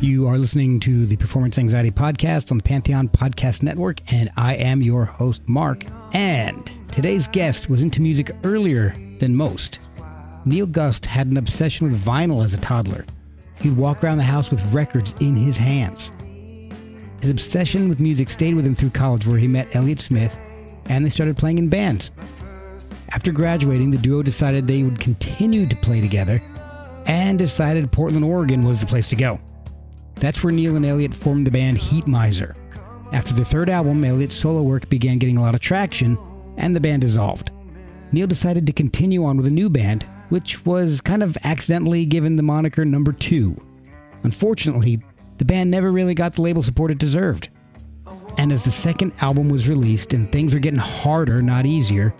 You are listening to the Performance Anxiety Podcast on the Pantheon Podcast Network, and I am your host, Mark. And today's guest was into music earlier than most. Neil Gust had an obsession with vinyl as a toddler. He'd walk around the house with records in his hands. His obsession with music stayed with him through college, where he met Elliott Smith, and they started playing in bands. After graduating, the duo decided they would continue to play together and decided Portland, Oregon was the place to go. That's where Neil and Elliott formed the band Heatmiser. After the third album, Elliott's solo work began getting a lot of traction, and the band dissolved. Neil decided to continue on with a new band, which was kind of accidentally given the moniker Number Two. Unfortunately, the band never really got the label support it deserved. And as the second album was released and things were getting harder, not easier,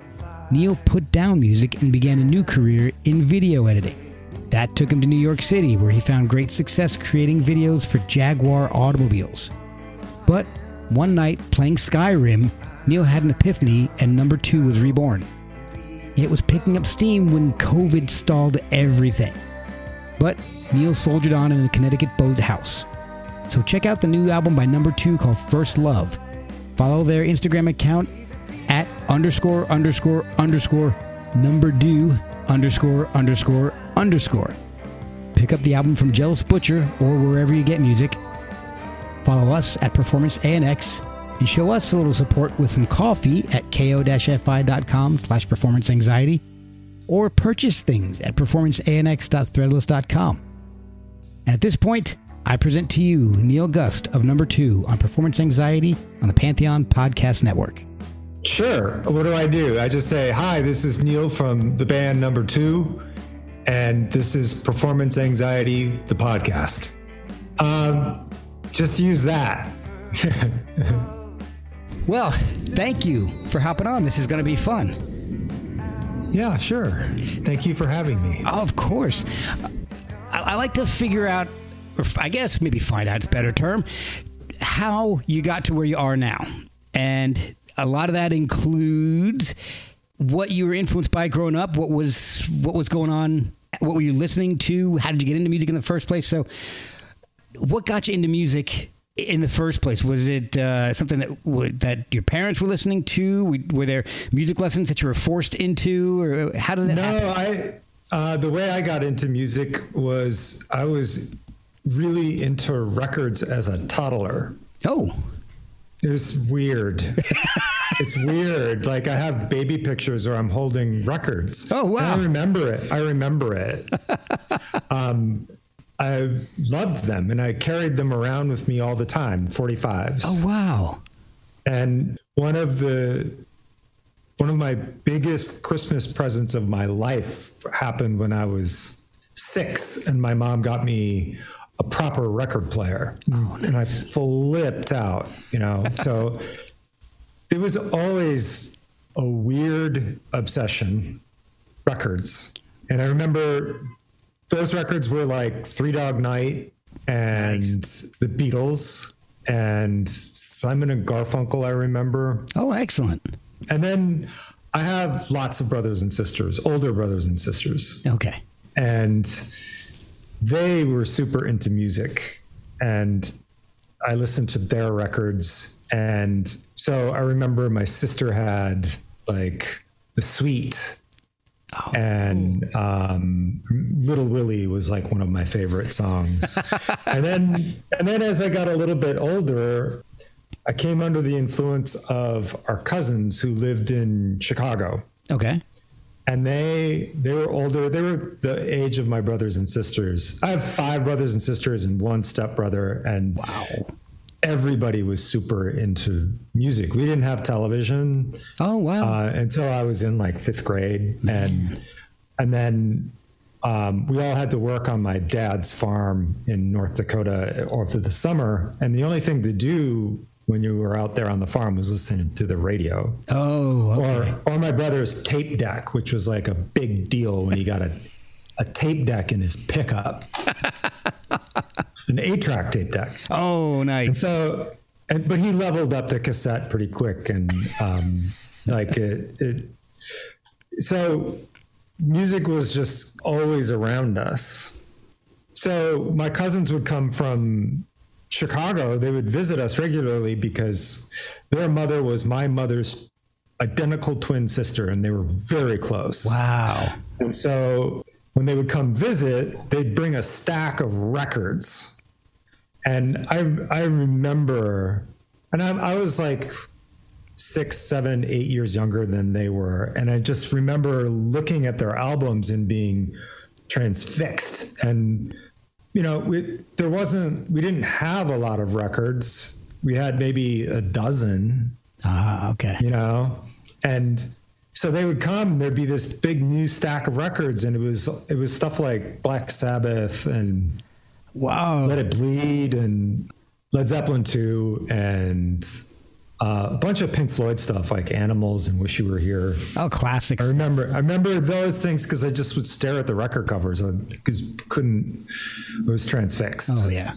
Neil put down music and began a new career in video editing. That took him to New York City, where he found great success creating videos for Jaguar automobiles. But one night, playing Skyrim, Neil had an epiphany and number two was reborn. It was picking up steam when COVID stalled everything. But Neil soldiered on in a Connecticut boathouse. So check out the new album by number two called First Love. Follow their Instagram account at underscore underscore underscore number deux underscore underscore underscore. Pick up the album from Jealous Butcher or wherever you get music. Follow us at Performance ANX and show us a little support with some coffee at ko-fi.com slash performance anxiety or purchase things at performanceanx.threadless.com. And at this point, I present to you Neil Gust of Number Two on Performance Anxiety on the Pantheon Podcast Network. Sure. What do I do? I just say, Hi, this is Neil from the band Number Two, and this is Performance Anxiety, the podcast. Um, just use that. well, thank you for hopping on. This is going to be fun. Yeah, sure. Thank you for having me. Of course. I, I like to figure out, or I guess maybe find out, it's a better term, how you got to where you are now. And a lot of that includes what you were influenced by growing up, what was what was going on, what were you listening to, how did you get into music in the first place? So, what got you into music in the first place? Was it uh, something that w- that your parents were listening to? Were there music lessons that you were forced into, or how did that? No, happen? I uh, the way I got into music was I was really into records as a toddler. Oh. It was weird. it's weird. Like I have baby pictures where I'm holding records. Oh wow! I remember it. I remember it. um, I loved them, and I carried them around with me all the time. Forty fives. Oh wow! And one of the one of my biggest Christmas presents of my life happened when I was six, and my mom got me a proper record player. Oh, nice. And I flipped out, you know. so it was always a weird obsession, records. And I remember those records were like Three Dog Night and nice. the Beatles and Simon and Garfunkel, I remember. Oh, excellent. And then I have lots of brothers and sisters, older brothers and sisters. Okay. And they were super into music and I listened to their records. And so I remember my sister had like The Sweet. Oh. And um, Little Willie was like one of my favorite songs. and then, and then as I got a little bit older, I came under the influence of our cousins who lived in Chicago. Okay and they they were older they were the age of my brothers and sisters i have five brothers and sisters and one stepbrother and wow everybody was super into music. We didn't have television. Oh wow! Uh, until I was in like fifth grade, Man. and and then um, we all had to work on my dad's farm in North Dakota over the summer, and the only thing to do when you were out there on the farm was listening to the radio. Oh, okay. or or my brother's tape deck, which was like a big deal when he got a a tape deck in his pickup, an eight track tape deck. Oh, nice. And so, and, but he leveled up the cassette pretty quick, and um, like it, it. So, music was just always around us. So my cousins would come from Chicago. They would visit us regularly because their mother was my mother's identical twin sister, and they were very close. Wow. And so when they would come visit, they'd bring a stack of records. And I, I remember, and I, I was like six, seven, eight years younger than they were. And I just remember looking at their albums and being transfixed. And, you know, we, there wasn't, we didn't have a lot of records. We had maybe a dozen. Ah, okay. You know, and so they would come there'd be this big new stack of records and it was it was stuff like black sabbath and wow let it bleed and led zeppelin 2 and uh, a bunch of pink floyd stuff like animals and wish you were here oh classics i remember i remember those things because i just would stare at the record covers because couldn't i was transfixed oh yeah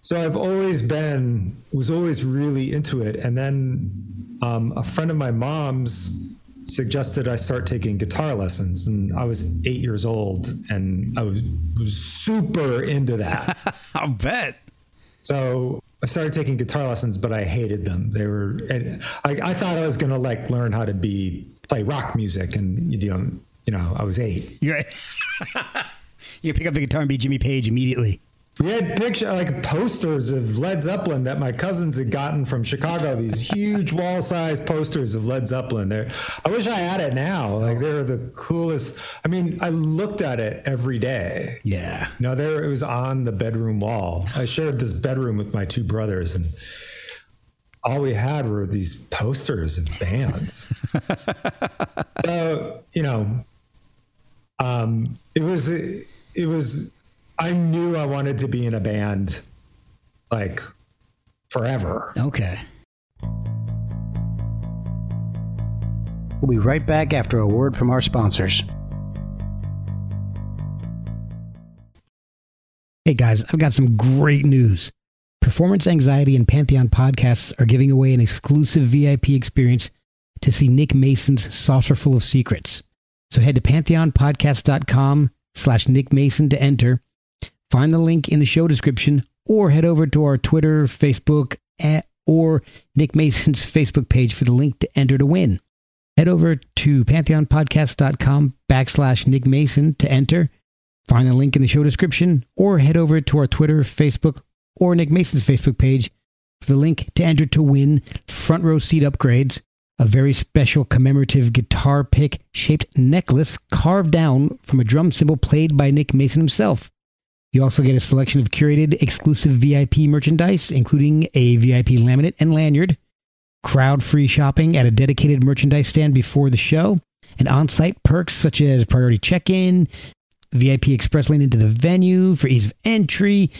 so i've always been was always really into it and then um, a friend of my mom's suggested I start taking guitar lessons. And I was eight years old and I was, was super into that. I'll bet. So I started taking guitar lessons, but I hated them. They were, I, I thought I was going to like learn how to be, play rock music. And, you know, you know, I was eight. You're you pick up the guitar and be Jimmy Page immediately. We had picture like posters of Led Zeppelin that my cousins had gotten from Chicago. These huge wall-sized posters of Led Zeppelin. There, I wish I had it now. Like they're the coolest. I mean, I looked at it every day. Yeah. You know, there it was on the bedroom wall. I shared this bedroom with my two brothers, and all we had were these posters of bands. so you know, um, it was it was I knew I wanted to be in a band like forever. Okay. We'll be right back after a word from our sponsors. Hey guys, I've got some great news. Performance Anxiety and Pantheon podcasts are giving away an exclusive VIP experience to see Nick Mason's Saucerful of Secrets. So head to pantheonpodcast.com slash Nick Mason to enter Find the link in the show description or head over to our Twitter, Facebook, or Nick Mason's Facebook page for the link to enter to win. Head over to pantheonpodcast.com backslash Nick Mason to enter. Find the link in the show description or head over to our Twitter, Facebook, or Nick Mason's Facebook page for the link to enter to win front row seat upgrades, a very special commemorative guitar pick shaped necklace carved down from a drum cymbal played by Nick Mason himself. You also get a selection of curated exclusive VIP merchandise, including a VIP laminate and lanyard, crowd free shopping at a dedicated merchandise stand before the show, and on site perks such as priority check in, VIP express lane into the venue for ease of entry,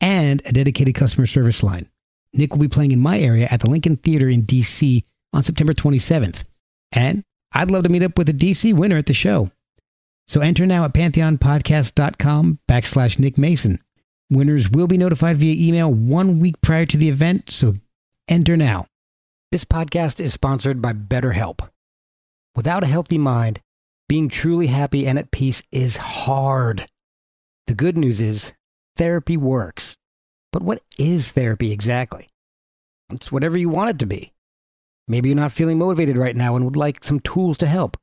and a dedicated customer service line. Nick will be playing in my area at the Lincoln Theater in DC on September 27th. And I'd love to meet up with a DC winner at the show. So enter now at pantheonpodcast.com backslash Nick Mason. Winners will be notified via email one week prior to the event, so enter now. This podcast is sponsored by BetterHelp. Without a healthy mind, being truly happy and at peace is hard. The good news is therapy works. But what is therapy exactly? It's whatever you want it to be. Maybe you're not feeling motivated right now and would like some tools to help.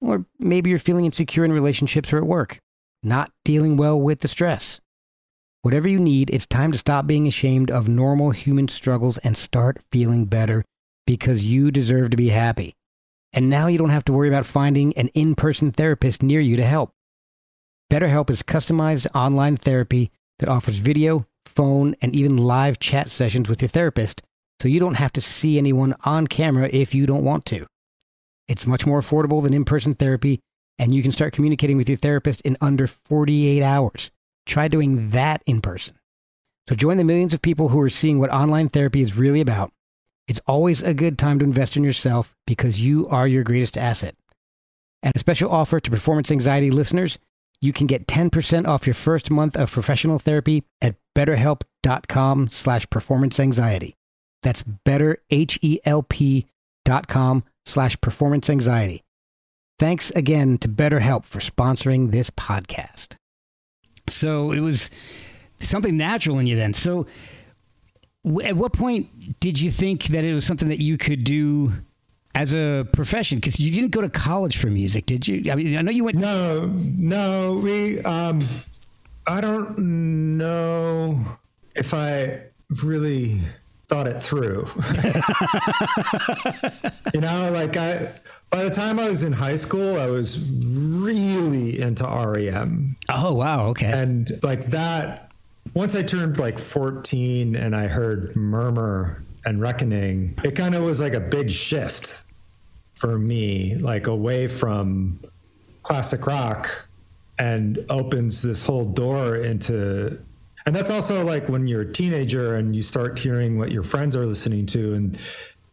Or maybe you're feeling insecure in relationships or at work, not dealing well with the stress. Whatever you need, it's time to stop being ashamed of normal human struggles and start feeling better because you deserve to be happy. And now you don't have to worry about finding an in person therapist near you to help. BetterHelp is customized online therapy that offers video, phone, and even live chat sessions with your therapist, so you don't have to see anyone on camera if you don't want to. It's much more affordable than in person therapy, and you can start communicating with your therapist in under 48 hours. Try doing that in person. So join the millions of people who are seeing what online therapy is really about. It's always a good time to invest in yourself because you are your greatest asset. And a special offer to performance anxiety listeners you can get 10% off your first month of professional therapy at betterhelp.com slash performance anxiety. That's betterhelp.com slash performance anxiety. Thanks again to BetterHelp for sponsoring this podcast. So it was something natural in you then. So at what point did you think that it was something that you could do as a profession? Because you didn't go to college for music, did you? I mean, I know you went. No, no, we. Um, I don't know if I really thought it through. you know, like I. By the time I was in high school, I was really into REM. Oh wow! Okay. And like that, once I turned like 14 and I heard Murmur and Reckoning, it kind of was like a big shift for me, like away from classic rock and opens this whole door into and that's also like when you're a teenager and you start hearing what your friends are listening to and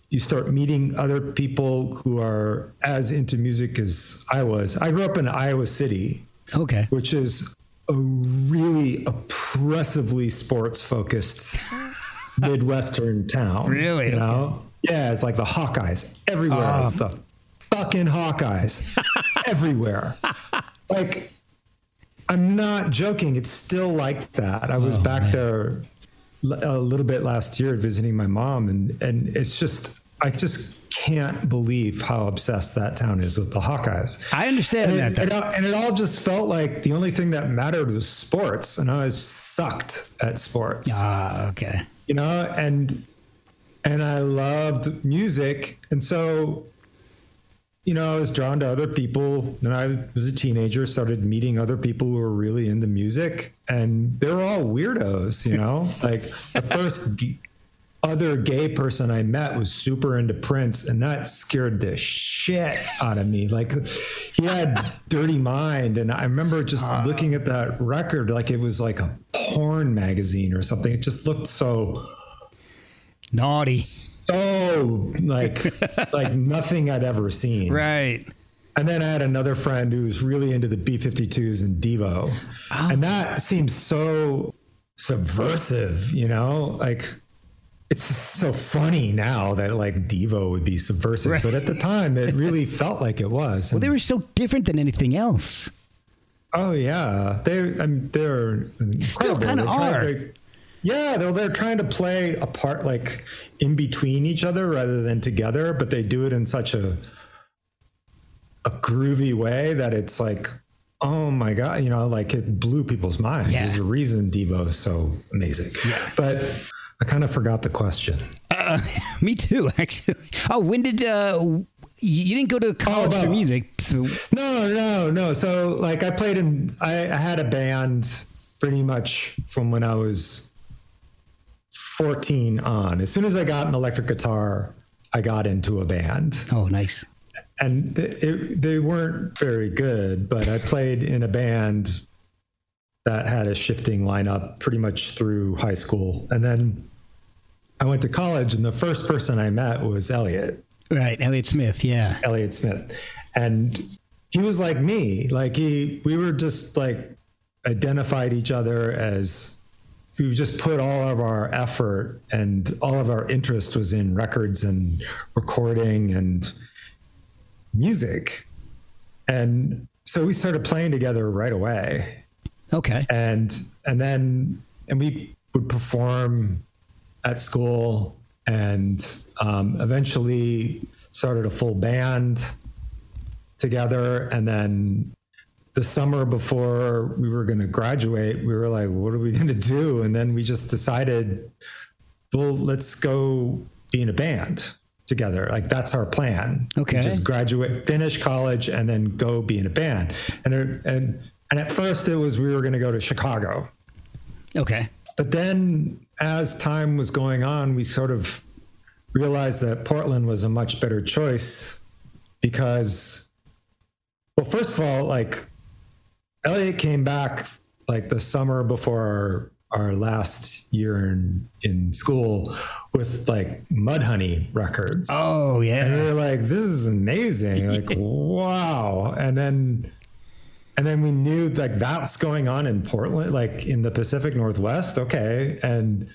you start meeting other people who are as into music as I was. I grew up in Iowa City. Okay. Which is a really oppressively sports focused Midwestern town. Really? You know? Yeah, it's like the Hawkeyes everywhere. Um, it's the fucking Hawkeyes everywhere. Like, I'm not joking. It's still like that. I was oh, back man. there a little bit last year visiting my mom, and and it's just I just can't believe how obsessed that town is with the Hawkeyes. I understand and that. It, and it all just felt like the only thing that mattered was sports, and I was sucked at sports. Ah, okay. You know, and and I loved music. And so, you know, I was drawn to other people. And I was a teenager, started meeting other people who were really into music. And they were all weirdos, you know? like the first other gay person I met was super into Prince, and that scared the shit out of me. Like he had Dirty Mind, and I remember just uh, looking at that record like it was like a porn magazine or something. It just looked so naughty. So like like nothing I'd ever seen. Right. And then I had another friend who was really into the B52s and Devo. Oh. And that seems so subversive, you know? Like it's just so funny now that like Devo would be subversive, right. but at the time it really felt like it was. well, they were so different than anything else. Oh yeah, they're I mean, they're still kind of are. Yeah, they're, they're trying to play a part like in between each other rather than together, but they do it in such a a groovy way that it's like, oh my god, you know, like it blew people's minds. Yeah. There's a reason Devo is so amazing. Yeah. But I kind of forgot the question. Uh, me too, actually. Oh, when did uh, you didn't go to college oh, no. for music? So. No, no, no. So like I played in, I, I had a band pretty much from when I was 14 on. As soon as I got an electric guitar, I got into a band. Oh, nice. And it, they weren't very good, but I played in a band that had a shifting lineup pretty much through high school. And then I went to college, and the first person I met was Elliott. Right, Elliott Smith, yeah. Elliott Smith. And he was like me. Like he we were just like identified each other as we just put all of our effort and all of our interest was in records and recording and music. And so we started playing together right away. Okay. And and then and we would perform at school and um, eventually started a full band together and then the summer before we were going to graduate, we were like, what are we going to do? And then we just decided, well, let's go be in a band together. Like that's our plan. Okay. Just graduate, finish college, and then go be in a band. And and and at first it was we were going to go to Chicago. Okay. but then as time was going on, we sort of realized that Portland was a much better choice because, well, first of all, like Elliot came back like the summer before our, our last year in, in school with like Mudhoney records. Oh yeah. And we were like, this is amazing. Like, wow. And then and then we knew like that's going on in Portland, like in the Pacific Northwest. Okay. And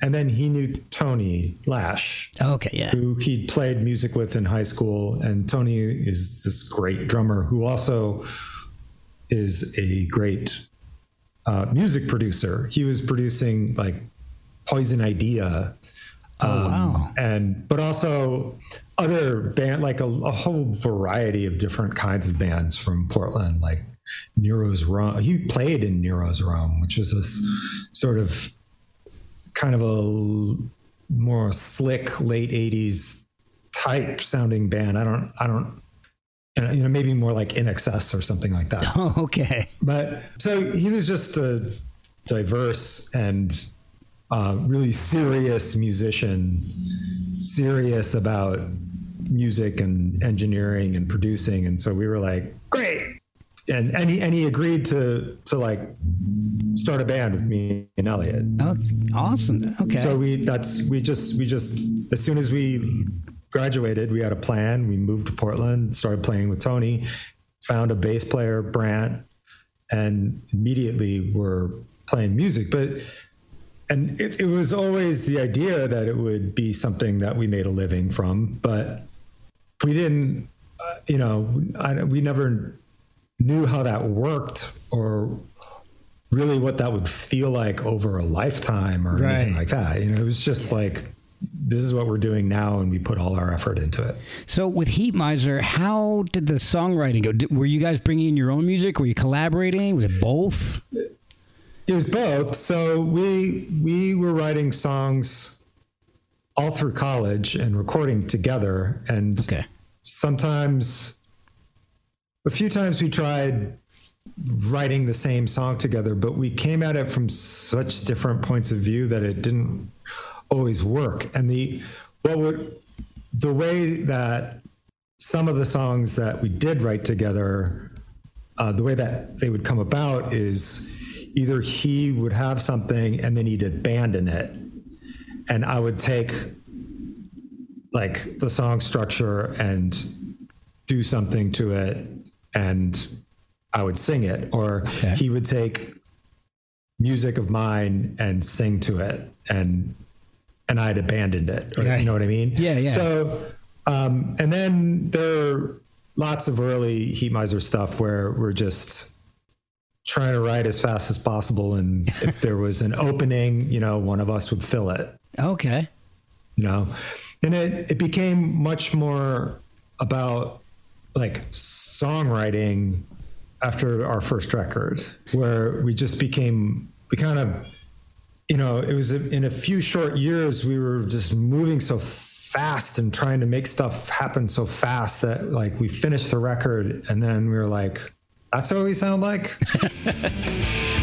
and then he knew Tony Lash. Okay, yeah. Who he'd played music with in high school. And Tony is this great drummer who also is a great uh, music producer. He was producing like Poison Idea. Oh, um, wow. And, but also other band, like a, a, whole variety of different kinds of bands from Portland, like Nero's Rome. He played in Nero's Rome, which was this sort of kind of a more slick late 80s type sounding band. I don't, I don't, you know, maybe more like INXS or something like that. Oh, okay. But so he was just a diverse and uh, really serious musician, serious about music and engineering and producing. And so we were like, great, and and he and he agreed to to like start a band with me and Elliot. Oh, awesome. Okay. So we that's we just we just as soon as we graduated, we had a plan. We moved to Portland, started playing with Tony, found a bass player, Brandt, and immediately were playing music. But and it, it was always the idea that it would be something that we made a living from, but we didn't. Uh, you know, I, we never knew how that worked or really what that would feel like over a lifetime or right. anything like that. You know, it was just like this is what we're doing now and we put all our effort into it. So with Heatmiser, how did the songwriting go? Did, were you guys bringing in your own music? Were you collaborating? Was it both? It was both. So we we were writing songs all through college and recording together and okay. sometimes a few times we tried writing the same song together, but we came at it from such different points of view that it didn't always work. And the what would the way that some of the songs that we did write together, uh, the way that they would come about is either he would have something and then he'd abandon it, and I would take like the song structure and do something to it and I would sing it, or okay. he would take music of mine and sing to it, and and I had abandoned it. Or, yeah. You know what I mean? Yeah, yeah. So, um, and then there are lots of early Heatmiser stuff where we're just trying to write as fast as possible, and if there was an opening, you know, one of us would fill it. Okay. You know, and it it became much more about like songwriting after our first record, where we just became, we kind of, you know, it was in a few short years, we were just moving so fast and trying to make stuff happen so fast that like we finished the record and then we were like, that's what we sound like.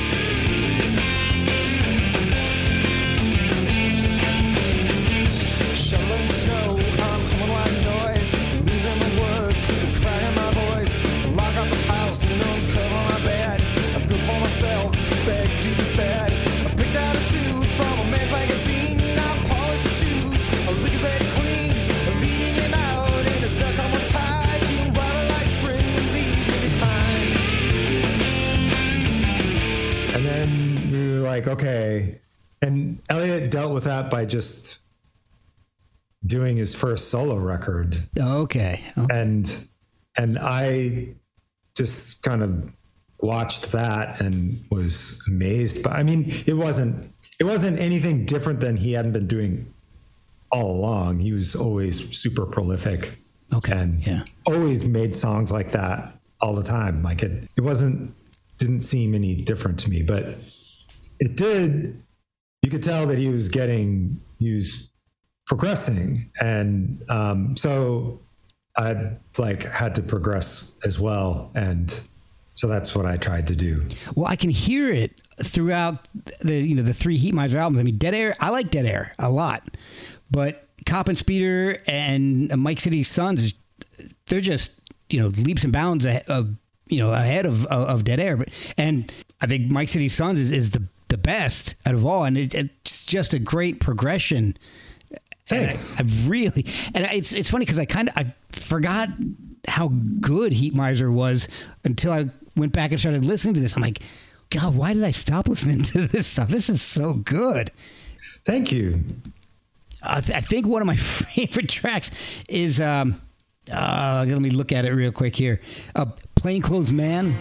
by just doing his first solo record. Okay. okay. And and I just kind of watched that and was amazed. But I mean, it wasn't it wasn't anything different than he hadn't been doing all along. He was always super prolific. Okay. And yeah. always made songs like that all the time. Like it it wasn't didn't seem any different to me. But it did. You could tell that he was getting, he was progressing, and um, so I like had to progress as well, and so that's what I tried to do. Well, I can hear it throughout the you know the three Heat Heatmiser albums. I mean, Dead Air. I like Dead Air a lot, but Cop and Speeder and Mic City Sons, they're just you know leaps and bounds of you know ahead of, of, Dead Air. But and I think Mic City Sons is, is the the best out of all, and it, it's just a great progression. Thanks. I, I, really, and it's it's funny because I kind of I forgot how good Heatmiser was until I went back and started listening to this. I'm like, God, why did I stop listening to this stuff? This is so good. Thank you. I, th- I think one of my favorite tracks is. Um, uh, let me look at it real quick here. Uh, Plainclothes Man.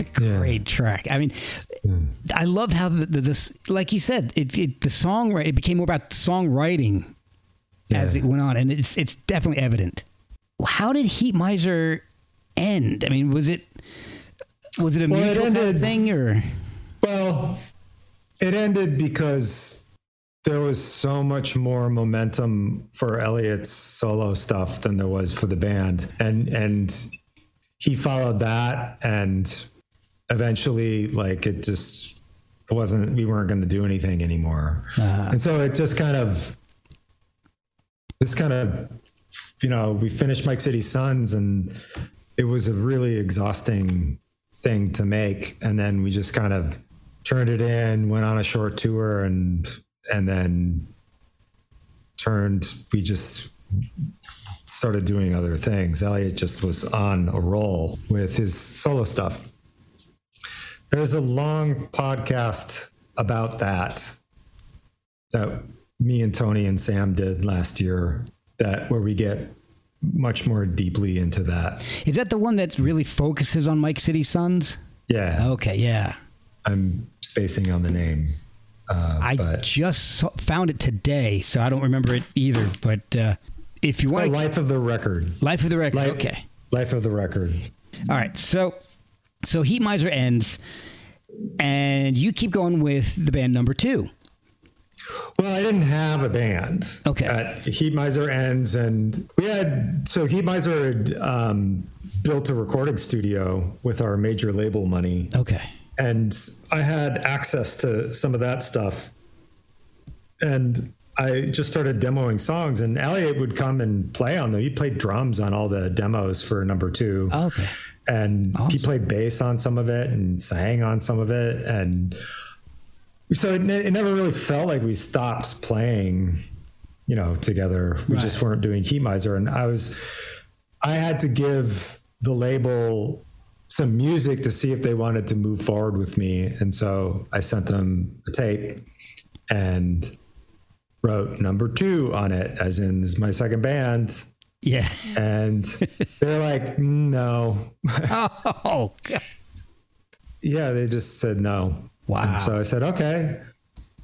A great yeah. track. I mean, mm. I loved how the, the, this, like you said, it, it the song it became more about songwriting yeah. as it went on, and it's it's definitely evident. How did Heatmiser end? I mean, was it was it a well, mutual it ended, kind of thing or? Well, it ended because there was so much more momentum for Elliot's solo stuff than there was for the band, and and he followed that and eventually like it just wasn't we weren't going to do anything anymore. Uh-huh. and so it just kind of this kind of you know we finished mic city sons and it was a really exhausting thing to make. And then we just kind of turned it in went on a short tour and and then turned we just started doing other things. Elliot just was on a roll with his solo stuff there's a long podcast about that that me and Tony and Sam did last year that where we get much more deeply into that. Is that the one that really focuses on Mic City Sons? Yeah. Okay, yeah. I'm spacing on the name. Uh, I but. just found it today, so I don't remember it either. But uh, if you want, Life of the Record. Life of the Record. Life, okay. Life of the Record. All right. So so Heat Heatmiser ends, and you keep going with the band number two. Well, I didn't have a band. Okay. At Heatmiser ends, and we had so Heatmiser had um, built a recording studio with our major label money. Okay. And I had access to some of that stuff, and I just started demoing songs. And Elliot would come and play on them. He played drums on all the demos for number two. okay and awesome. he played bass on some of it and sang on some of it. And so it, it never really felt like we stopped playing you know together. We right. just weren't doing Heatmiser and i was i had to give the label some music to see if they wanted to move forward with me. And so i sent them a tape and wrote number two on it as in this is my second band yeah. And they're like, no. oh, God. Yeah, they just said no. Wow. And so I said, okay.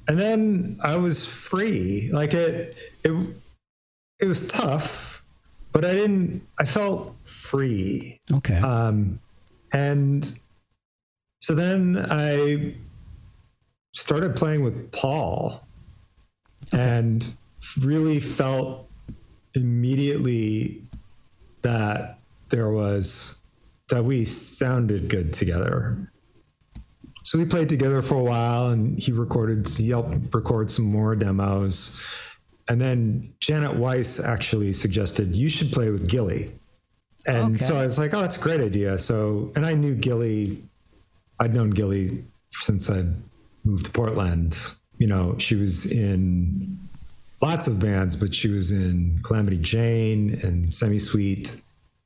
And then I was free. Like it, it, it was tough, but I didn't, I felt free. Okay. Um, and so then I started playing with Paul okay. and really felt immediately that there was that we sounded good together. So we played together for a while and he recorded, he helped record some more demos. And then Janet Weiss actually suggested you should play with Gilly. And okay. so I was like, oh, that's a great idea. So, and I knew Gilly, I'd known Gilly since I'd moved to Portland. You know, she was in lots of bands, but she was in Calamity Jane and Semi Sweet.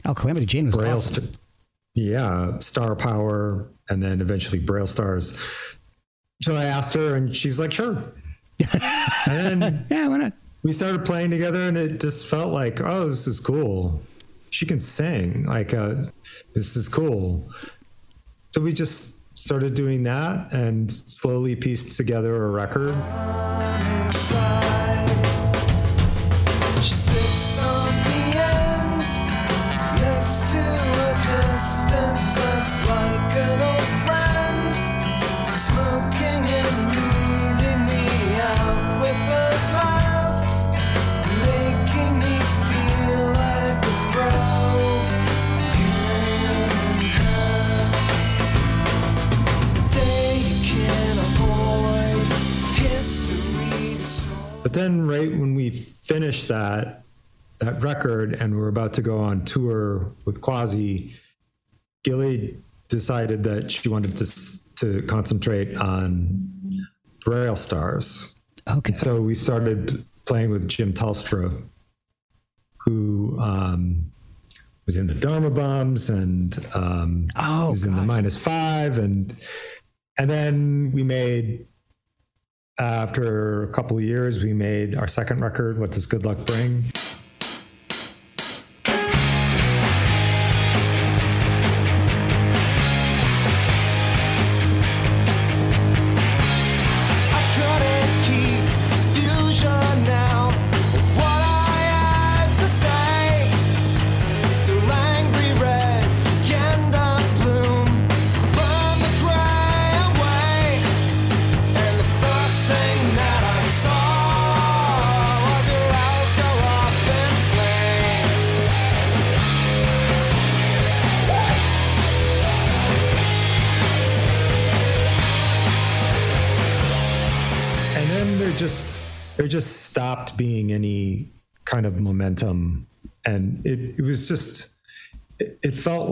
Oh, Calamity Jane was Braille awesome. St- yeah, Star Power, and then eventually Braille Stars. So I asked her, and she's like, "Sure." and yeah, why not? We started playing together, and it just felt like, "Oh, this is cool." She can sing. Like, uh, this is cool. So we just started doing that and slowly pieced together a record. She But then, right when we finished that that record and we're about to go on tour with Quasi, Gilly decided that she wanted to to concentrate on Braille Stars. Okay. So we started playing with Jim Talstra, who um, was in the Dharma Bums and um, Oh, was in the. Minus Five, and and then we made after a couple of years, we made our second record. What does good luck bring?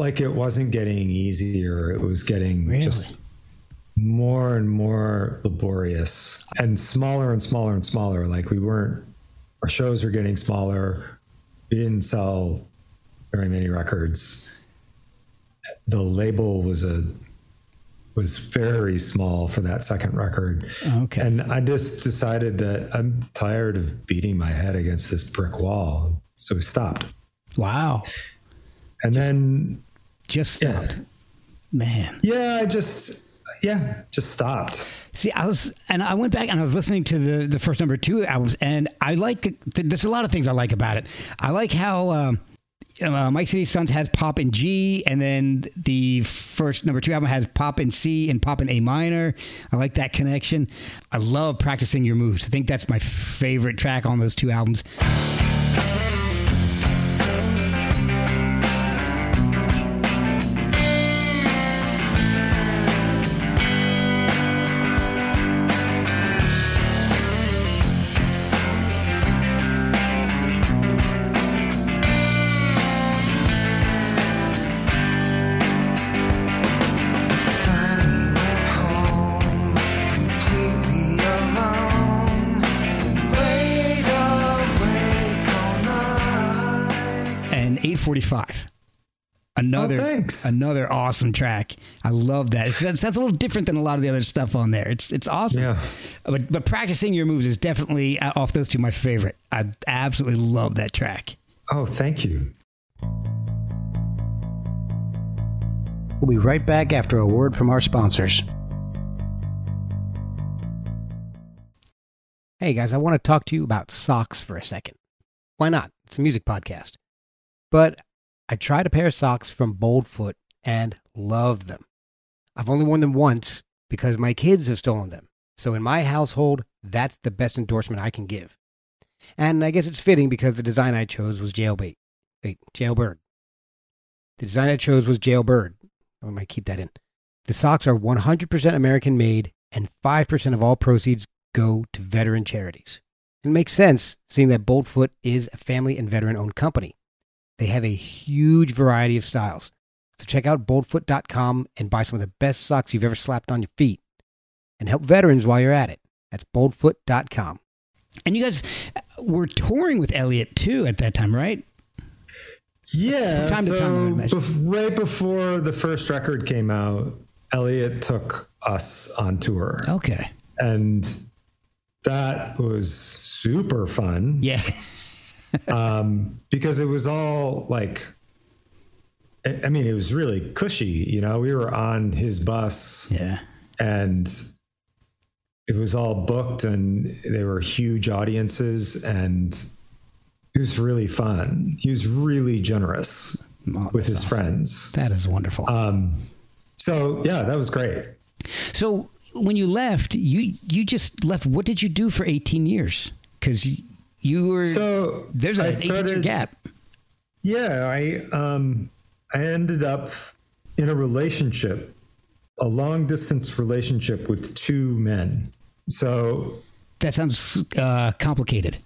Like it wasn't getting easier. It was getting Really? just more and more laborious and smaller and smaller and smaller. Like we weren't our shows were getting smaller. We didn't sell very many records. The label was a was very small for that second record. Okay. And I just decided that I'm tired of beating my head against this brick wall. So we stopped. Wow. And then Just Yeah. stopped. Man. yeah, I just yeah, just stopped. See, I was, and I went back and I was listening to the the first number two albums, and I like. th- There's a lot of things I like about it. I like how um, uh, Mic City Sons has pop in G, and then the first number two album has pop in C and pop in A minor. I like that connection. I love practicing your moves. I think that's my favorite track on those two albums. 845 another Oh, thanks. another awesome track. I love that. It's, that's, that's a little different than a lot of the other stuff on there. It's it's awesome. Yeah. but, but practicing your moves is definitely uh, off those two my favorite. I absolutely love that track. Oh, thank you. we'll be right back after a word from our sponsors. Hey guys i want to talk to you about socks for a second. Why not? It's a music podcast. But I tried a pair of socks from Boldfoot and loved them. I've only worn them once because my kids have stolen them. So in my household, that's the best endorsement I can give. And I guess it's fitting because the design I chose was jailbait. Wait, jailbird. The design I chose was jailbird. I might keep that in. The socks are 100% American made, and 5% of all proceeds go to veteran charities. It makes sense, seeing that Boldfoot is a family and veteran owned company. They have a huge variety of styles. So check out boldfoot.com and buy some of the best socks you've ever slapped on your feet. And help veterans while you're at it. That's boldfoot.com. And you guys uh, were touring with Elliot too at that time, right? Yeah. From time to so time, I bef- right before the first record came out, Elliot took us on tour. Okay. And that was super fun. Yeah. um, because it was all like I mean, it was really cushy. You know, we were on his bus Yeah. and it was all booked and there were huge audiences and it was really fun. He was really generous Oh, with his awesome. friends. That is wonderful. Um, so yeah, that was great. so when you left, you you just left. What did you do for 18 years? Because you were So there's a I 18 year started- gap. Yeah, I um I ended up in a relationship, a long distance relationship with two men. So That sounds uh, complicated.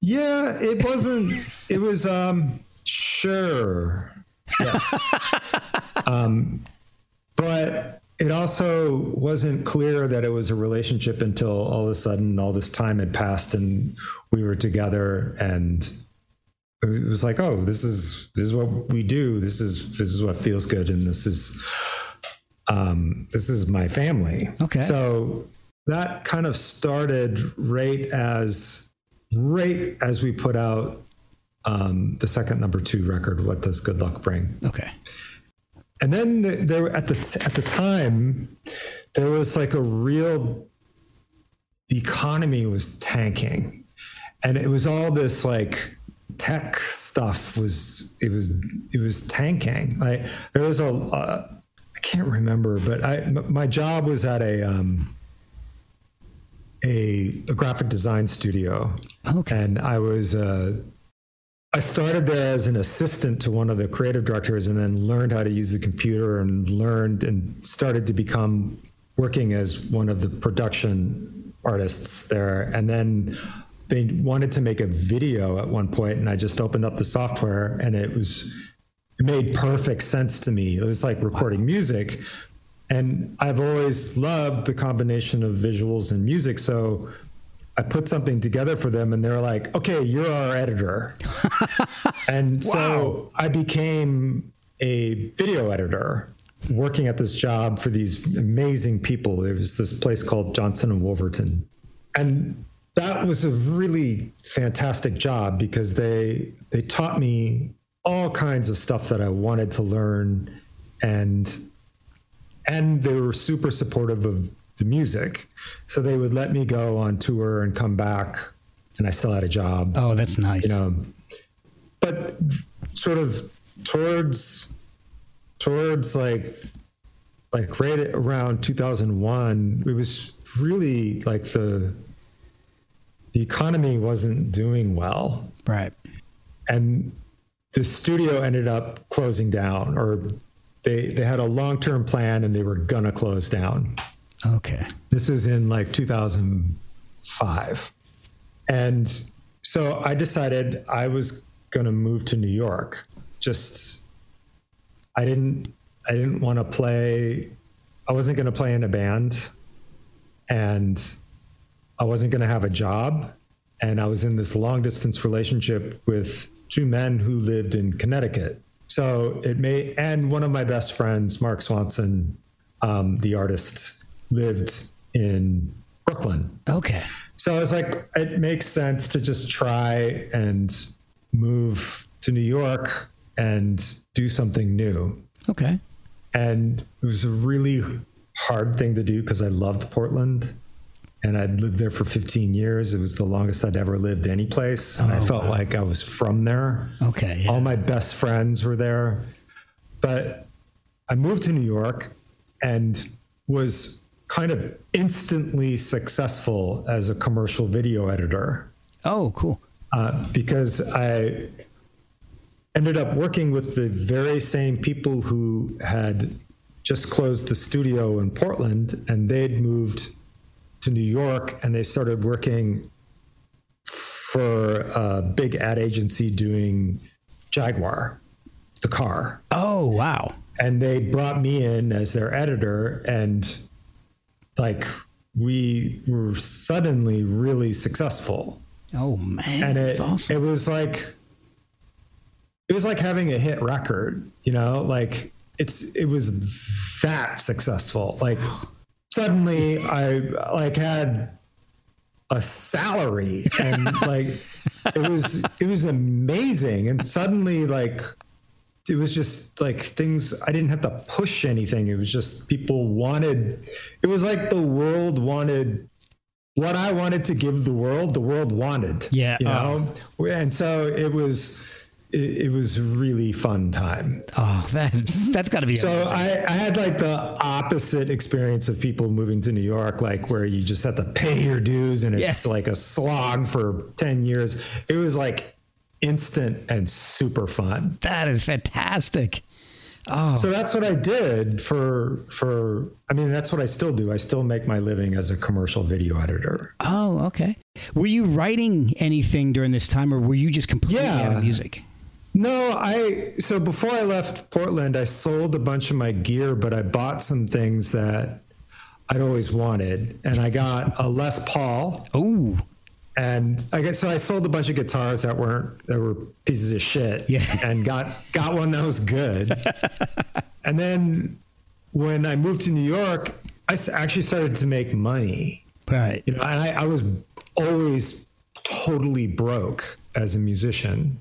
yeah, it wasn't it was um sure. Yes. um but it also wasn't clear that it was a relationship until all of a sudden all this time had passed and we were together and it was like oh this is this is what we do this is this is what feels good and this is um this is my family Okay. so that kind of started right as right as we put out um the second number two record what does good luck bring Okay. And then there at the at the time there was like a real the economy was tanking. And it was all this like tech stuff was it was it was tanking. Like there was a uh, i can't remember but i m- my job was at a um a, a graphic design studio. Okay. and I was uh, I started there as an assistant to one of the creative directors, and then learned how to use the computer and learned and started to become working as one of the production artists there, and then. They wanted to make a video at one point, and I just opened up the software, and it was it made perfect sense to me. It was like recording music. And I've always loved the combination of visuals and music. So I put something together for them and they're like, okay, you're our editor. and so I became a video editor working at this job for these amazing people. There was this place called Johnson and Wolverton. And that was a really fantastic job because they they taught me all kinds of stuff that I wanted to learn and and they were super supportive of the music. So they would let me go on tour and come back and I still had a job Oh, that's nice. you know but sort of towards towards like like right around 2001 it was really like the the economy wasn't doing well right. and the studio ended up closing down or they they had a long-term plan and they were gonna close down Okay. this was in like 2005. And so I decided I was going to move to New York. Just I didn't I didn't want to play I wasn't going to play in a band and I wasn't going to have a job and I was in this long distance relationship with two men who lived in Connecticut. So it may and one of my best friends Mark Swanson um, the artist lived in Brooklyn. Okay. So I was like, it makes sense to just try and move to New York and do something new. Okay. And it was a really hard thing to do because I loved Portland and I'd lived there for 15 years. It was the longest I'd ever lived any place. And I oh, felt like I was from there. Okay. yeah. All my best friends were there. But I moved to New York and was kind of instantly successful as a commercial video editor Oh, cool. uh, because I ended up working with the very same people who had just closed the studio in Portland and they'd moved to New York and they started working for a big ad agency doing Jaguar, the car. Oh, wow. And they brought me in as their editor and like we were suddenly really successful. Oh man, and that's it awesome. it was like it was like having a hit record you know? Like it's it was that successful. Like suddenly i like had a salary and like it was it was amazing. And suddenly like it was just like things I didn't have to push anything. It was just people wanted it was like the world wanted what I wanted to give the world, the world wanted. Yeah. You oh. know? And so it was it, it was really fun time. Oh, that's that's got to be. So. I, I had like the opposite experience of people moving to New York, like where you just have to pay your dues and it's Yeah. like a slog for 10 years. It was like instant and super fun. that is fantastic. Oh, So that's what I did for for I mean that's what I still do. I still make my living as a commercial video editor. oh, okay. Were you writing anything during this time, or were you just completely Yeah. out of music? No, I so before I left Portland, I sold a bunch of my gear, but I bought some things that I'd always wanted. And I got a Les Paul Oh, and I guess so I sold a bunch of guitars that weren't that were pieces of shit. Yeah. And got got one that was good. and then when I moved to New York, I actually started to make money. right. You know, and I, I was always totally broke as a musician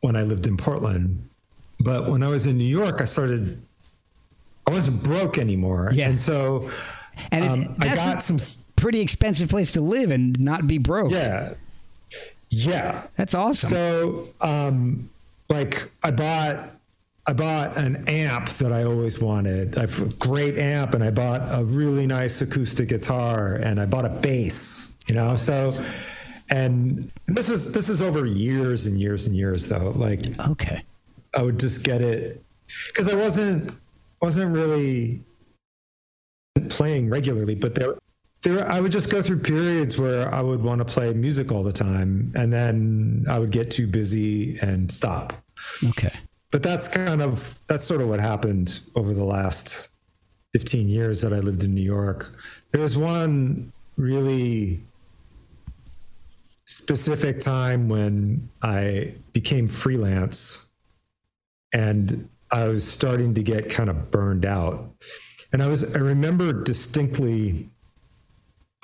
when I lived in Portland. But when I was in New York, I started, I wasn't broke anymore. Yeah. And so And um, I got some, pretty expensive place to live and not be broke. yeah. Yeah. that's awesome. So, um, like I bought, I bought an amp that I always wanted. I have a great amp, and I bought a really nice acoustic guitar, and I bought a bass. You know, so, and this is this is over years and years and years though. Like okay. I would just get it because I wasn't wasn't really playing regularly, but there there I would just go through periods where I would want to play music all the time, and then I would get too busy and stop. Okay. But that's kind of that's sort of what happened over the last 15 years that I lived in New York. There was one really specific time when I became freelance and I was starting to get kind of burned out. And I was I remember distinctly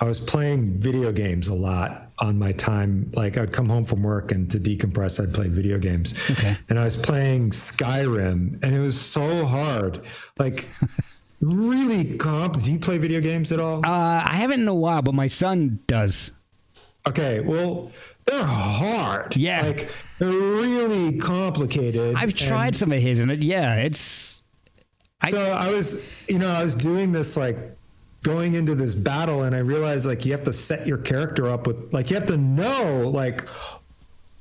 I was playing video games a lot on my time. Like I'd come home from work and to decompress, I'd play video games. Okay. And I was playing Skyrim and it was so hard. Like really comp. Do you play video games at all? Uh, I haven't in a while, but my son does. Okay. Well, they're hard. Yeah. Like they're really complicated. I've tried some of his, and it, yeah, it's I- so I was, you know, I was doing this like going into this battle, and I realized like you have to set your character up with like you have to know like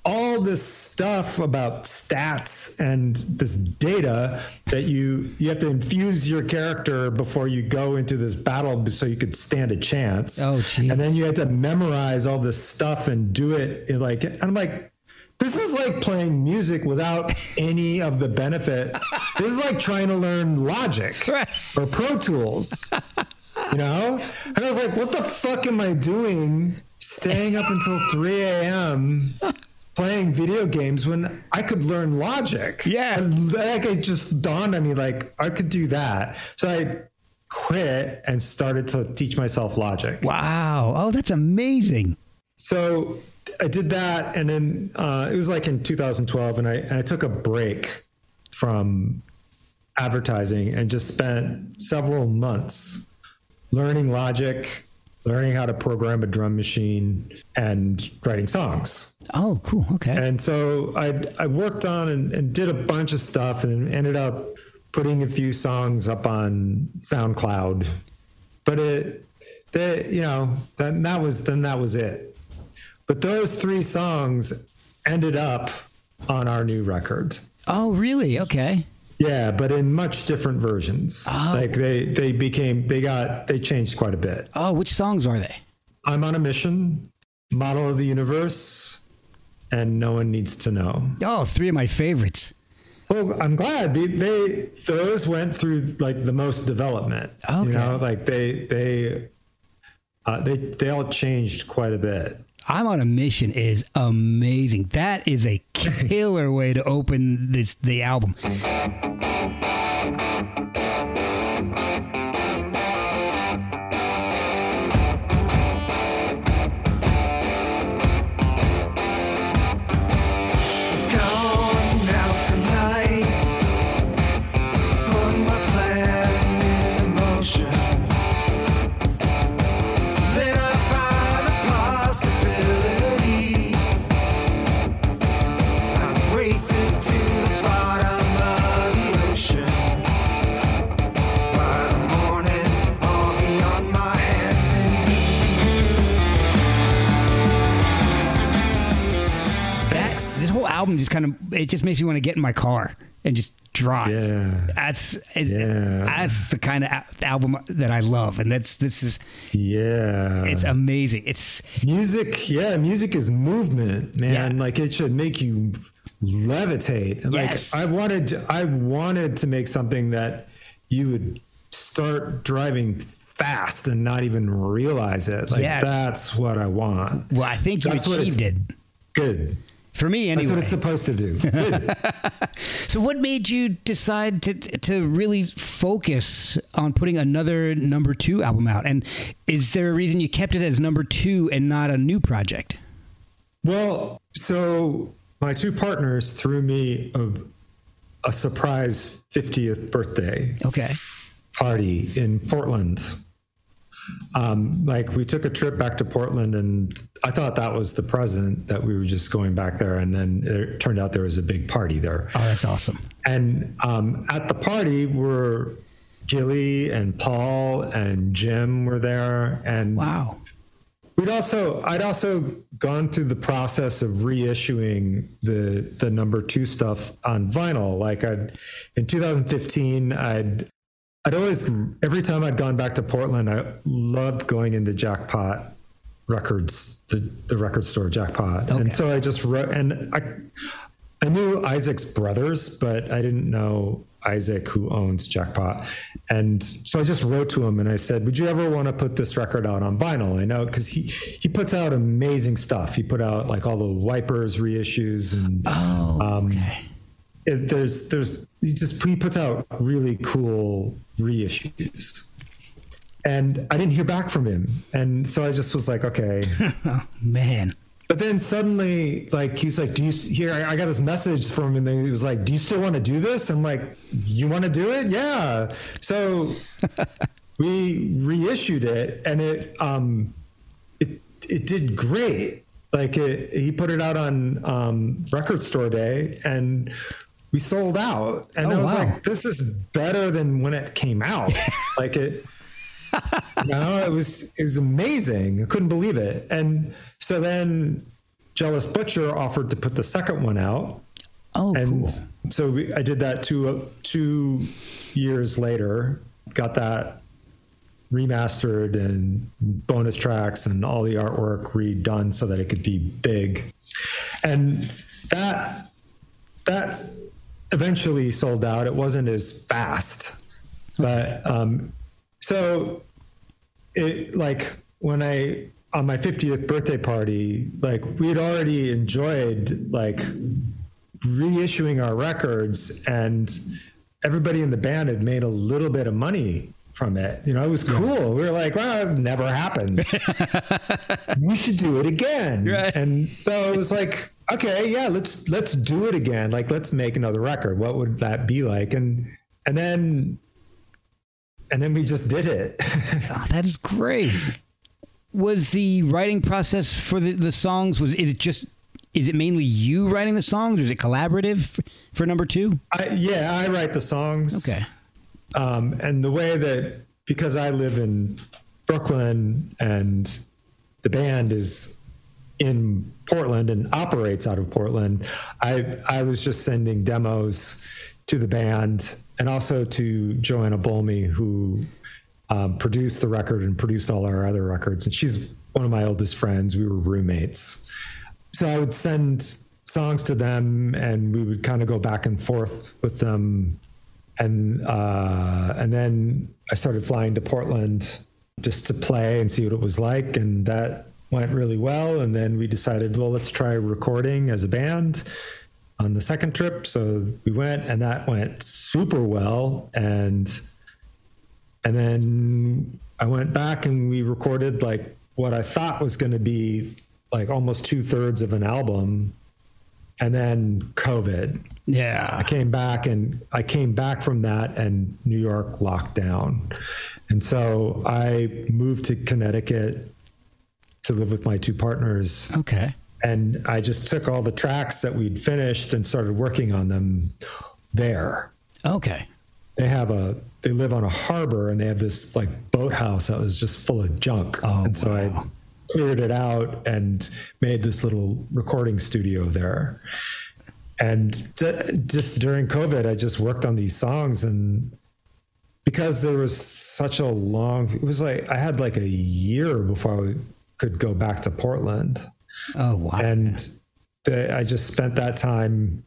all this stuff about stats and this data that you you have to infuse your character before you go into this battle so you could stand a chance. Oh, geez. And then you have to memorize all this stuff and do it like and I'm like this is like playing music without any of the benefit. This is like trying to learn Logic Right. or Pro Tools. You know? And I was like, what the fuck am I doing staying up until 3 a.m. playing video games when I could learn Logic? Yeah. And like it just dawned on me like I could do that. So I quit and started to teach myself Logic. wow. Oh, that's amazing. So I did that, and then uh, it was like in 2012, and I and I took a break from advertising and just spent several months learning Logic, learning how to program a drum machine, and writing songs. Oh, cool. Okay. And so I I worked on and, and did a bunch of stuff, and ended up putting a few songs up on SoundCloud. But it, the you know, then that was then that was it. But those three songs ended up on our new record. oh, really? Okay. Yeah, but in much different versions. Like they they became they got they changed quite a bit. Oh, which songs are they? I'm on a mission, model of the universe, and no one needs to know. Oh, three of my favorites. Well, I'm glad they, they those went through like the most development. Okay. You know, like they they uh, they they all changed quite a bit. I'm on a mission is amazing. That is a killer way to open this the album. Album just kind of it just makes me want to get in my car and just drive. Yeah. That's it, Yeah. that's the kind of a- album that I love, and that's this is Yeah. it's amazing. It's music. Yeah. Music is movement, man. Yeah. Like it should make you levitate. Like Yes. I wanted, to, I wanted to make something that you would start driving fast and not even realize it. Like Yeah. that's what I want. well, I think you That's achieved it Good. For me That's what it's supposed to do. So, what made you decide to to really focus on putting another number two album out? And is there a reason you kept it as number two and not a new project? Well, so my two partners threw me a, a surprise 50th birthday Okay. party in Portland. Um, like we took a trip back to Portland, and I thought that was the present that we were just going back there, and then it turned out there was a big party there. Oh, that's awesome. And um, at the party were Gilly and Paul and Jim were there, and Wow. We'd also, I'd also gone through the process of reissuing the the number two stuff on vinyl. Like I'd in 2015, I'd I'd always every time I'd gone back to Portland, I loved going into Jackpot Records, the the record store Jackpot, Okay. and so I just wrote and I I knew Isaac's brothers, but I didn't know Isaac who owns Jackpot. And so I just wrote to him and I said, "Would you ever want to put this record out on vinyl?" I know because he he puts out amazing stuff. He put out like all the Wipers reissues and Oh, um, okay. it, there's there's he just he puts out really cool reissues. And I didn't hear back from him, and so I just was like, okay. Oh, man. But then suddenly, like he's like, "Do you here?" I I got this message from him, and he was like, "Do you still want to do this?" I'm like, "You want to do it? Yeah." So we reissued it, and it um, it it did great. Like it, he put it out on um, Record Store Day, and we sold out. And Oh, I was wow. like, "This is better than when it came out." like it. No, it was it was amazing. I couldn't believe it. And so then Jealous Butcher offered to put the second one out. Oh, And cool. so we, I did that two two years later. Got that remastered and bonus tracks and all the artwork redone so that it could be big. And that that eventually sold out. It wasn't as fast, but um, so it like when I on my 50th birthday party, like we had already enjoyed like reissuing our records and everybody in the band had made a little bit of money from it. You know, it was cool. We were like, well, it never happens. we should do it again. Right. And so it was like, okay, yeah, let's let's do it again. Like let's make another record. What would that be like? And and then and then we just did it. Oh, that is great. Was the writing process for the, the songs was is it just is it mainly you writing the songs or is it collaborative for number two? I, yeah, I write the songs. Okay. Um, and the way that because I live in Brooklyn and the band is in Portland and operates out of Portland, I I was just sending demos to the band and also to Joanna Bolme, who um, produced the record and produced all our other records. And she's one of my oldest friends. We were roommates. So I would send songs to them and we would kind of go back and forth with them. And uh, and then I started flying to Portland just to play and see what it was like. And that went really well. And then we decided, well, let's try recording as a band on the second trip. So we went and that went super well. And and then I went back and we recorded like what I thought was going to be like almost two thirds of an album. And then COVID. Yeah. I came back and I came back from that and New York locked down. And so I moved to Connecticut to live with my two partners. Okay. And I just took all the tracks that we'd finished and started working on them there Okay. they have a they live on a harbor and they have this like boathouse that was just full of junk Oh, and so i cleared it out and made this little recording studio there and d- just during COVID, I just worked on these songs and because there was such a long, it was like I had like a year before I could go back to Portland. Oh wow. And the, I just spent that time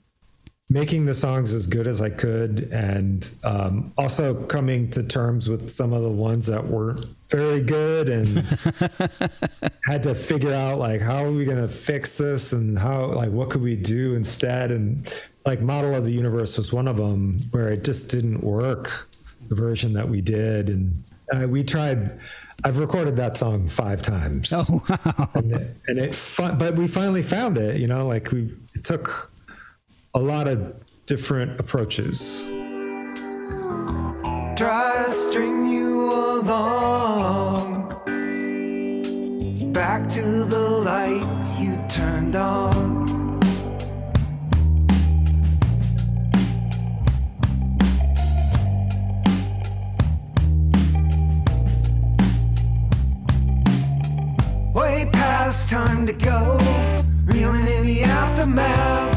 making the songs as good as I could and um, also coming to terms with some of the ones that weren't very good and had to figure out like how are we going to fix this and how like what could we do instead and like model of the universe was one of them where it just didn't work the version that we did and uh, we tried I've recorded that song five times oh wow. and it, and it fi- but we finally found it you know like we took a lot of different approaches Try to string you along back to the light you turned on. Way past time to go, reeling in the aftermath.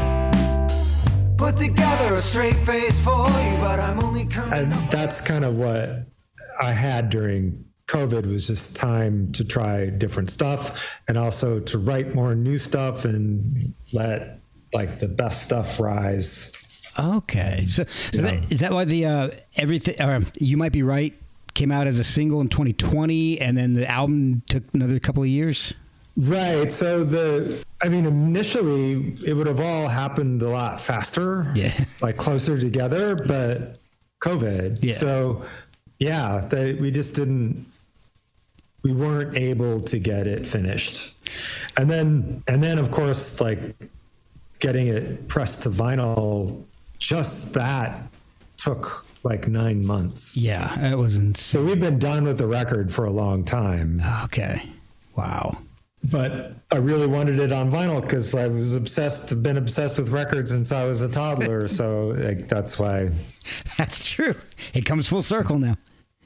Put together a straight face for you, but I'm only coming and that's kind of what i had during covid was just time to try different stuff and also to write more new stuff and let like the best stuff rise Okay. So, so Yeah. that, is that why the uh, everything? Uh, you might be right. Came out as a single in 2020, and then the album took another couple of years. Right so the i mean initially it would have all happened a lot faster Yeah. like closer together but covid Yeah. so yeah they, we just didn't we weren't able to get it finished and then and then of course like getting it pressed to vinyl just that took like nine months Yeah, that was insane. so we've been done with the record for a long time Okay. Wow. But I really wanted it on vinyl because I was obsessed, been obsessed with records since I was a toddler. so like, that's why. That's true. It comes full circle now.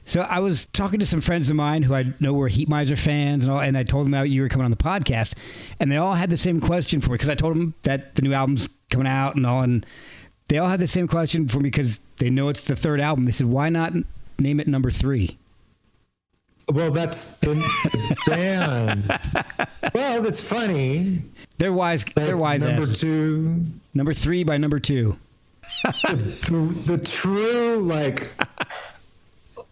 So I was talking to some friends of mine who I know were Heatmiser fans, and all, and I told them that you were coming on the podcast, and they all had the same question for me because I told them that the new album's coming out and all, and they all had the same question for me because they know it's the third album. They said, "Why not name it number three? Well, that's the, the band. well, that's funny. They're wise. They're wise. number asses. two, Number three by number two. the, the true like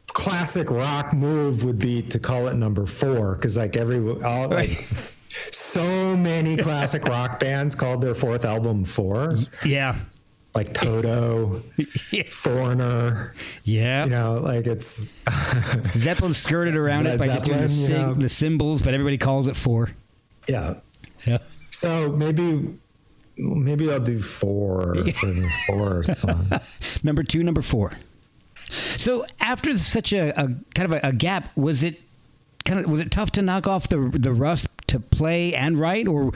classic rock move would be to call it number four because like every all, like so many classic rock bands called their fourth album four, Yeah. Like Toto, Foreigner. Yeah. You know, like it's Zeppelin skirted around it by just doing the, Zeppelin, you know. the symbols, but everybody calls it four. yeah. So So maybe maybe I'll do four for the fourth one. number two, number four. So after such a, a kind of a, a gap, was it kind of was it tough to knock off the the rust to play and write, or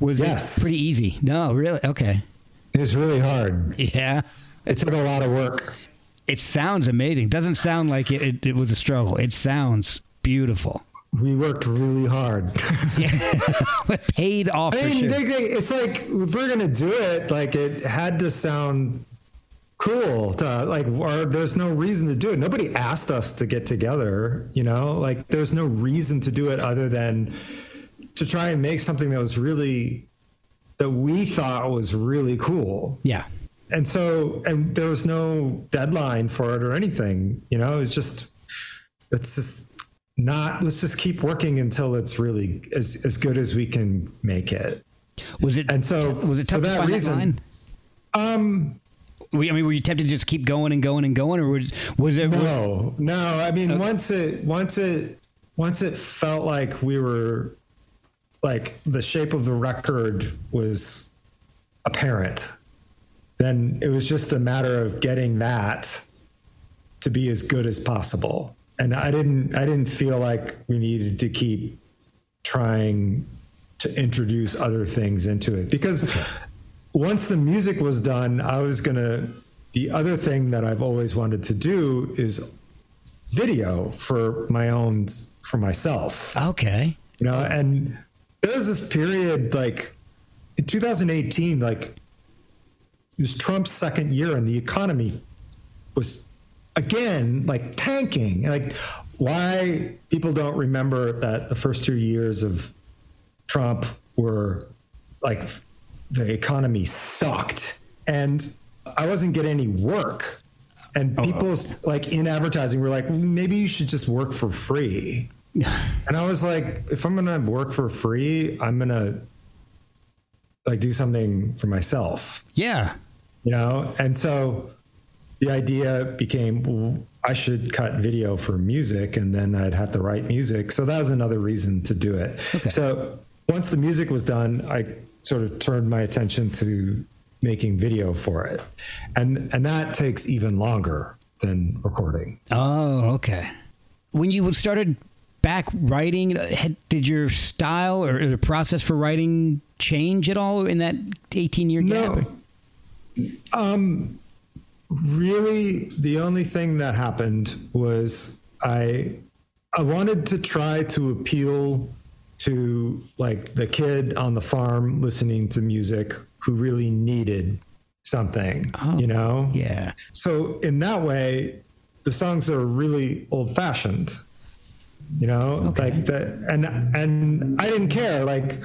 was Yes. it pretty easy? No, really. Okay. It was really hard. Yeah. It took a lot of work. It sounds amazing. Doesn't sound like it, it, it was a struggle. It sounds beautiful. We worked really hard. It paid off I mean, sure. they, they, it's like if we're gonna do it, like it had to sound cool. To, like, or there's no reason to do it. Nobody asked us to get together. You know, like there's no reason to do it other than to try and make something that was really that we thought was really cool. yeah. and so and there was no deadline for it or anything you know it's just it's just not let's just keep working until it's really as, as good as we can make it Was it And so, was it for to that reason- that um We, I mean, were you tempted to just keep going and going and going, or was, was it? no no i mean once it once it once it felt like we were like the shape of the record was apparent. Then it was just a matter of getting that to be as good as possible. And i didn't i didn't feel like we needed to keep trying to introduce other things into it. Because once the music was done i was going to the other thing that i've always wanted to do is video for my own for myself. Okay. you know and there was this period like in 2018 like it was Trump's second year, and the economy was again like tanking. Like why people don't remember that the first two years of Trump were like the economy sucked, and I wasn't getting any work. And oh, people like in advertising were like, maybe you should just work for free. And I was like, if I'm gonna work for free, I'm gonna like do something for myself, Yeah. you know? And so the idea became well, I should cut video for music and then I'd have to write music. So that was another reason to do it. Okay. So once the music was done, I sort of turned my attention to making video for it. And and that takes even longer than recording. Oh, okay. When you started back writing, did your style or the process for writing change at all in that 18 year gap? No. really the only thing that happened was i i wanted to try to appeal to like the kid on the farm listening to music who really needed something oh, you know Yeah. so in that way the songs are really old fashioned you know like that and and i didn't care like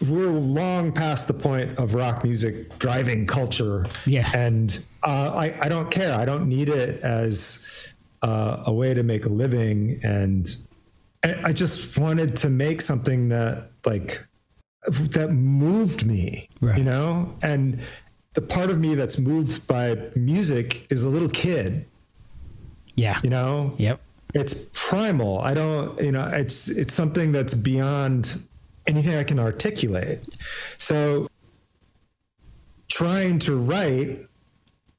we're long past the point of rock music driving culture Yeah. and uh, I, I don't care i don't need it as uh, a way to make a living and I I just wanted to make something that like that moved me Right. you know and the part of me that's moved by music is a little kid Yeah. you know Yep. It's primal. I don't you know it's it's something that's beyond anything i can articulate. So trying to write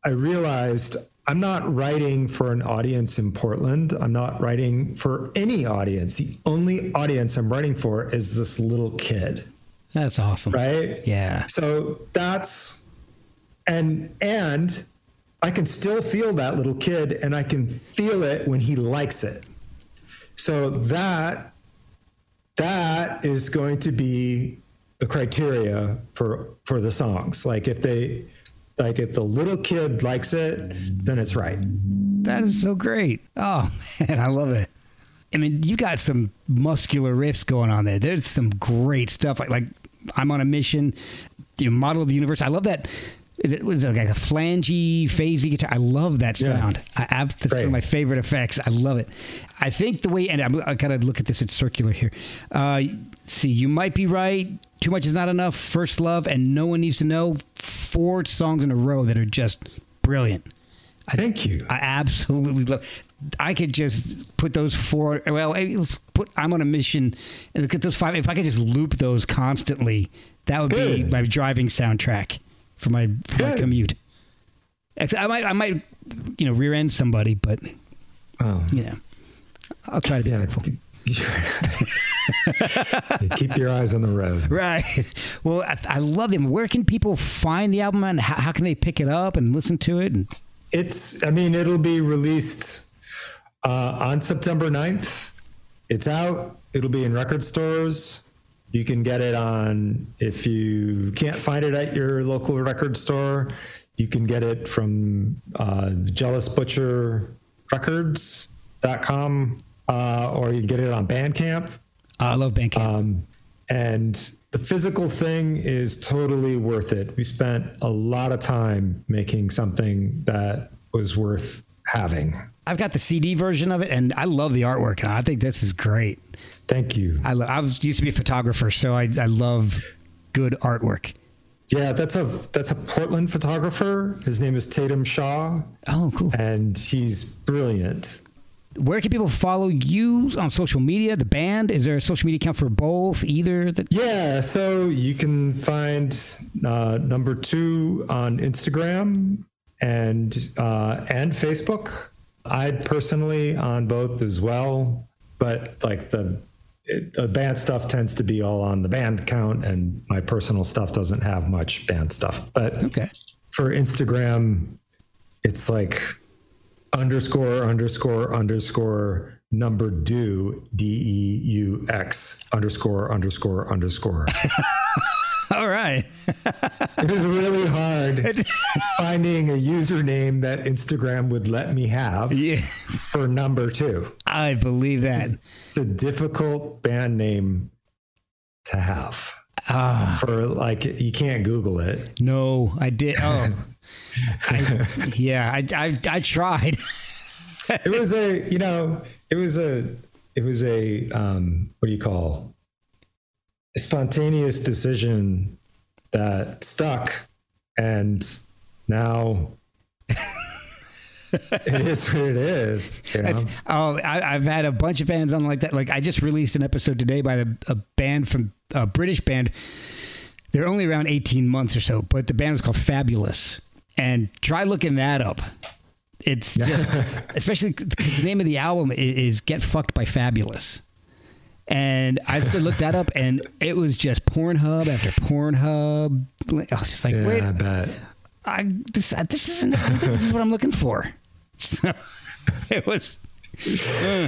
i realized i'm not writing for an audience in portland. I'm not writing for any audience. The only audience i'm writing for is this little kid. That's awesome. right? Yeah. so that's and and I can still feel that little kid and I can feel it when he likes it. So that that is going to be the criteria for for the songs. Like if they like if the little kid likes it, then it's right. That is so great. Oh, man, I love it. I mean, you got some muscular riffs going on there. There's some great stuff. Like, like I'm on a mission. The model of the universe. I love that. Is it was it like a flangey, phasey guitar? I love that Yeah. sound. I, I that's one of my favorite effects. I love it. I think the way, and I'm, I gotta look at this. It's circular here. Uh, see, you might be right. Too much is not enough. First love, and no one needs to know. Four songs in a row that are just brilliant. I, Thank you. I absolutely love. I could just put those four. Well, let's put. I'm on a mission, and get those five. If I could just loop those constantly, that would be my driving soundtrack for my for my commute. I might, I might, you know, rear end somebody, but Oh. you know, I'll try to be Yeah. careful. Keep your eyes on the road. Right. Well, I, I love them. Where can people find the album, and how, how can they pick it up and listen to it? And It's, I mean, it'll be released uh, on September 9th. It's out. It'll be in record stores. You can get it on, if you can't find it at your local record store, you can get it from uh, Jealous Butcher Records.com uh, or you can get it on Bandcamp. I love Bandcamp. Um, and the physical thing is totally worth it. We spent a lot of time making something that was worth having. I've got the CD version of it, and I love the artwork. And I think this is great. Thank you. I, lo- I was used to be a photographer, so I, I love good artwork. Yeah, that's a that's a Portland photographer. His name is Tatum Shaw, Oh, cool. and he's brilliant. Where can people follow you on social media? The band? Is there a social media account for both? Either? That, Yeah, so you can find uh, number two on Instagram and uh, and Facebook. I personally on both as well, but like the it, the band stuff tends to be all on the band account, and my personal stuff doesn't have much band stuff. But Okay. for Instagram, it's like underscore underscore underscore number do d e u x underscore underscore underscore. All right. It was really hard finding a username that Instagram would let me have Yeah. for number two. I believe that. It's a difficult band name to have. Ah. For like, you can't Google it. No, I did. Oh, I, yeah, I, I, I tried. It was a, you know, it was a, it was a, um, what do you call, spontaneous decision that stuck, and now it is what it is. You know? Oh, I, I've had a bunch of bands on like that. Like I just released an episode today by the, a band from a British band. They're only around 18 months or so, but the band was called Fabulous. And try looking that up. It's just, especially the name of the album i- is Get Fucked by Fabulous. And I just looked that up and it was just Pornhub after Pornhub. I was just like, yeah, wait, I bet. I this this isn't this is what I'm looking for. So it was, uh,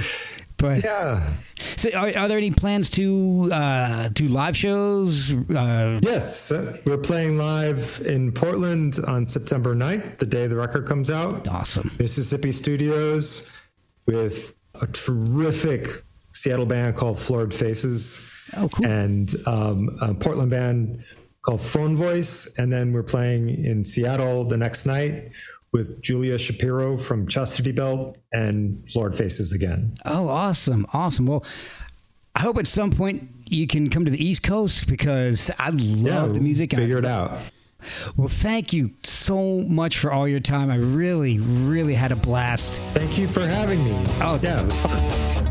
but Yeah. so are, are there any plans to uh, do live shows? Uh, Yes, we're playing live in Portland on September 9th, the day the record comes out. awesome. Mississippi Studios with a terrific Seattle band called Floored Faces. Oh, cool. And um, a Portland band called Phone Voice. And then we're playing in Seattle the next night with Julia Shapiro from Chastity Belt and Floored Faces again. Oh, awesome, awesome. Well, I hope at some point you can come to the East Coast because I love the music. Figure it out. Well, thank you so much for all your time. I really, really had a blast. Thank you for having me. Oh, yeah, it was fun.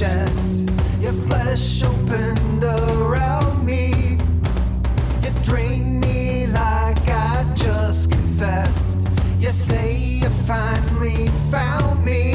chest. Your flesh opened around me. You drained me like I just confessed. You say you finally found me.